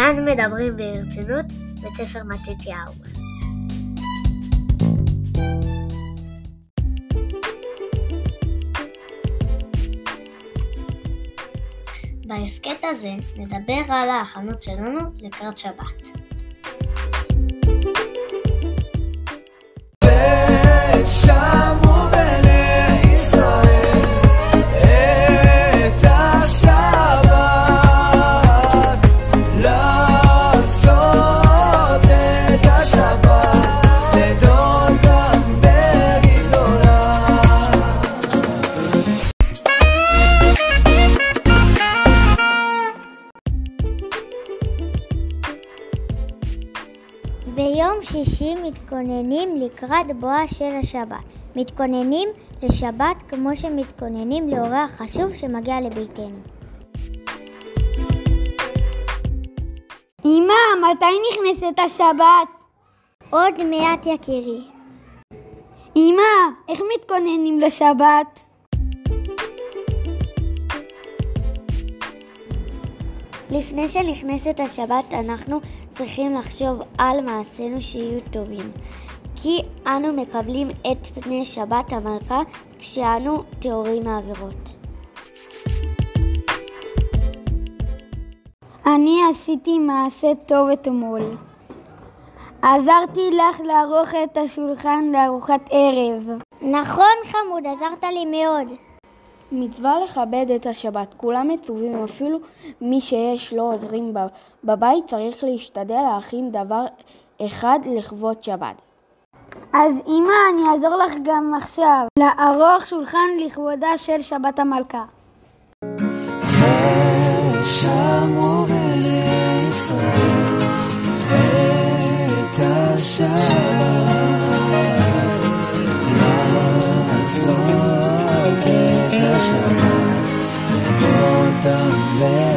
כאן מדברים ברצינות, בית ספר מתתיהו. בהסכת הזה נדבר על ההכנות שלנו לקראת שבת. ביום שישי מתכוננים לקראת בואה של השבת. מתכוננים לשבת כמו שמתכוננים לאורח חשוב שמגיע לביתנו. אמא, מתי נכנסת השבת? עוד מעט יקירי. אמא, איך מתכוננים לשבת? לפני שנכנסת השבת אנחנו צריכים לחשוב על מעשינו שיהיו טובים. כי אנו מקבלים את פני שבת המלכה כשאנו טהורים מעבירות. אני עשיתי מעשה טוב אתמול. עזרתי לך לערוך את השולחן לארוחת ערב. נכון חמוד, עזרת לי מאוד. מצווה לכבד את השבת. כולם מצווים, אפילו מי שיש לו עוזרים בבית צריך להשתדל להכין דבר אחד לכבוד שבת. אז אמא, אני אעזור לך גם עכשיו, לערוך שולחן לכבודה של שבת המלכה. שמעו בני ישראל את השם there.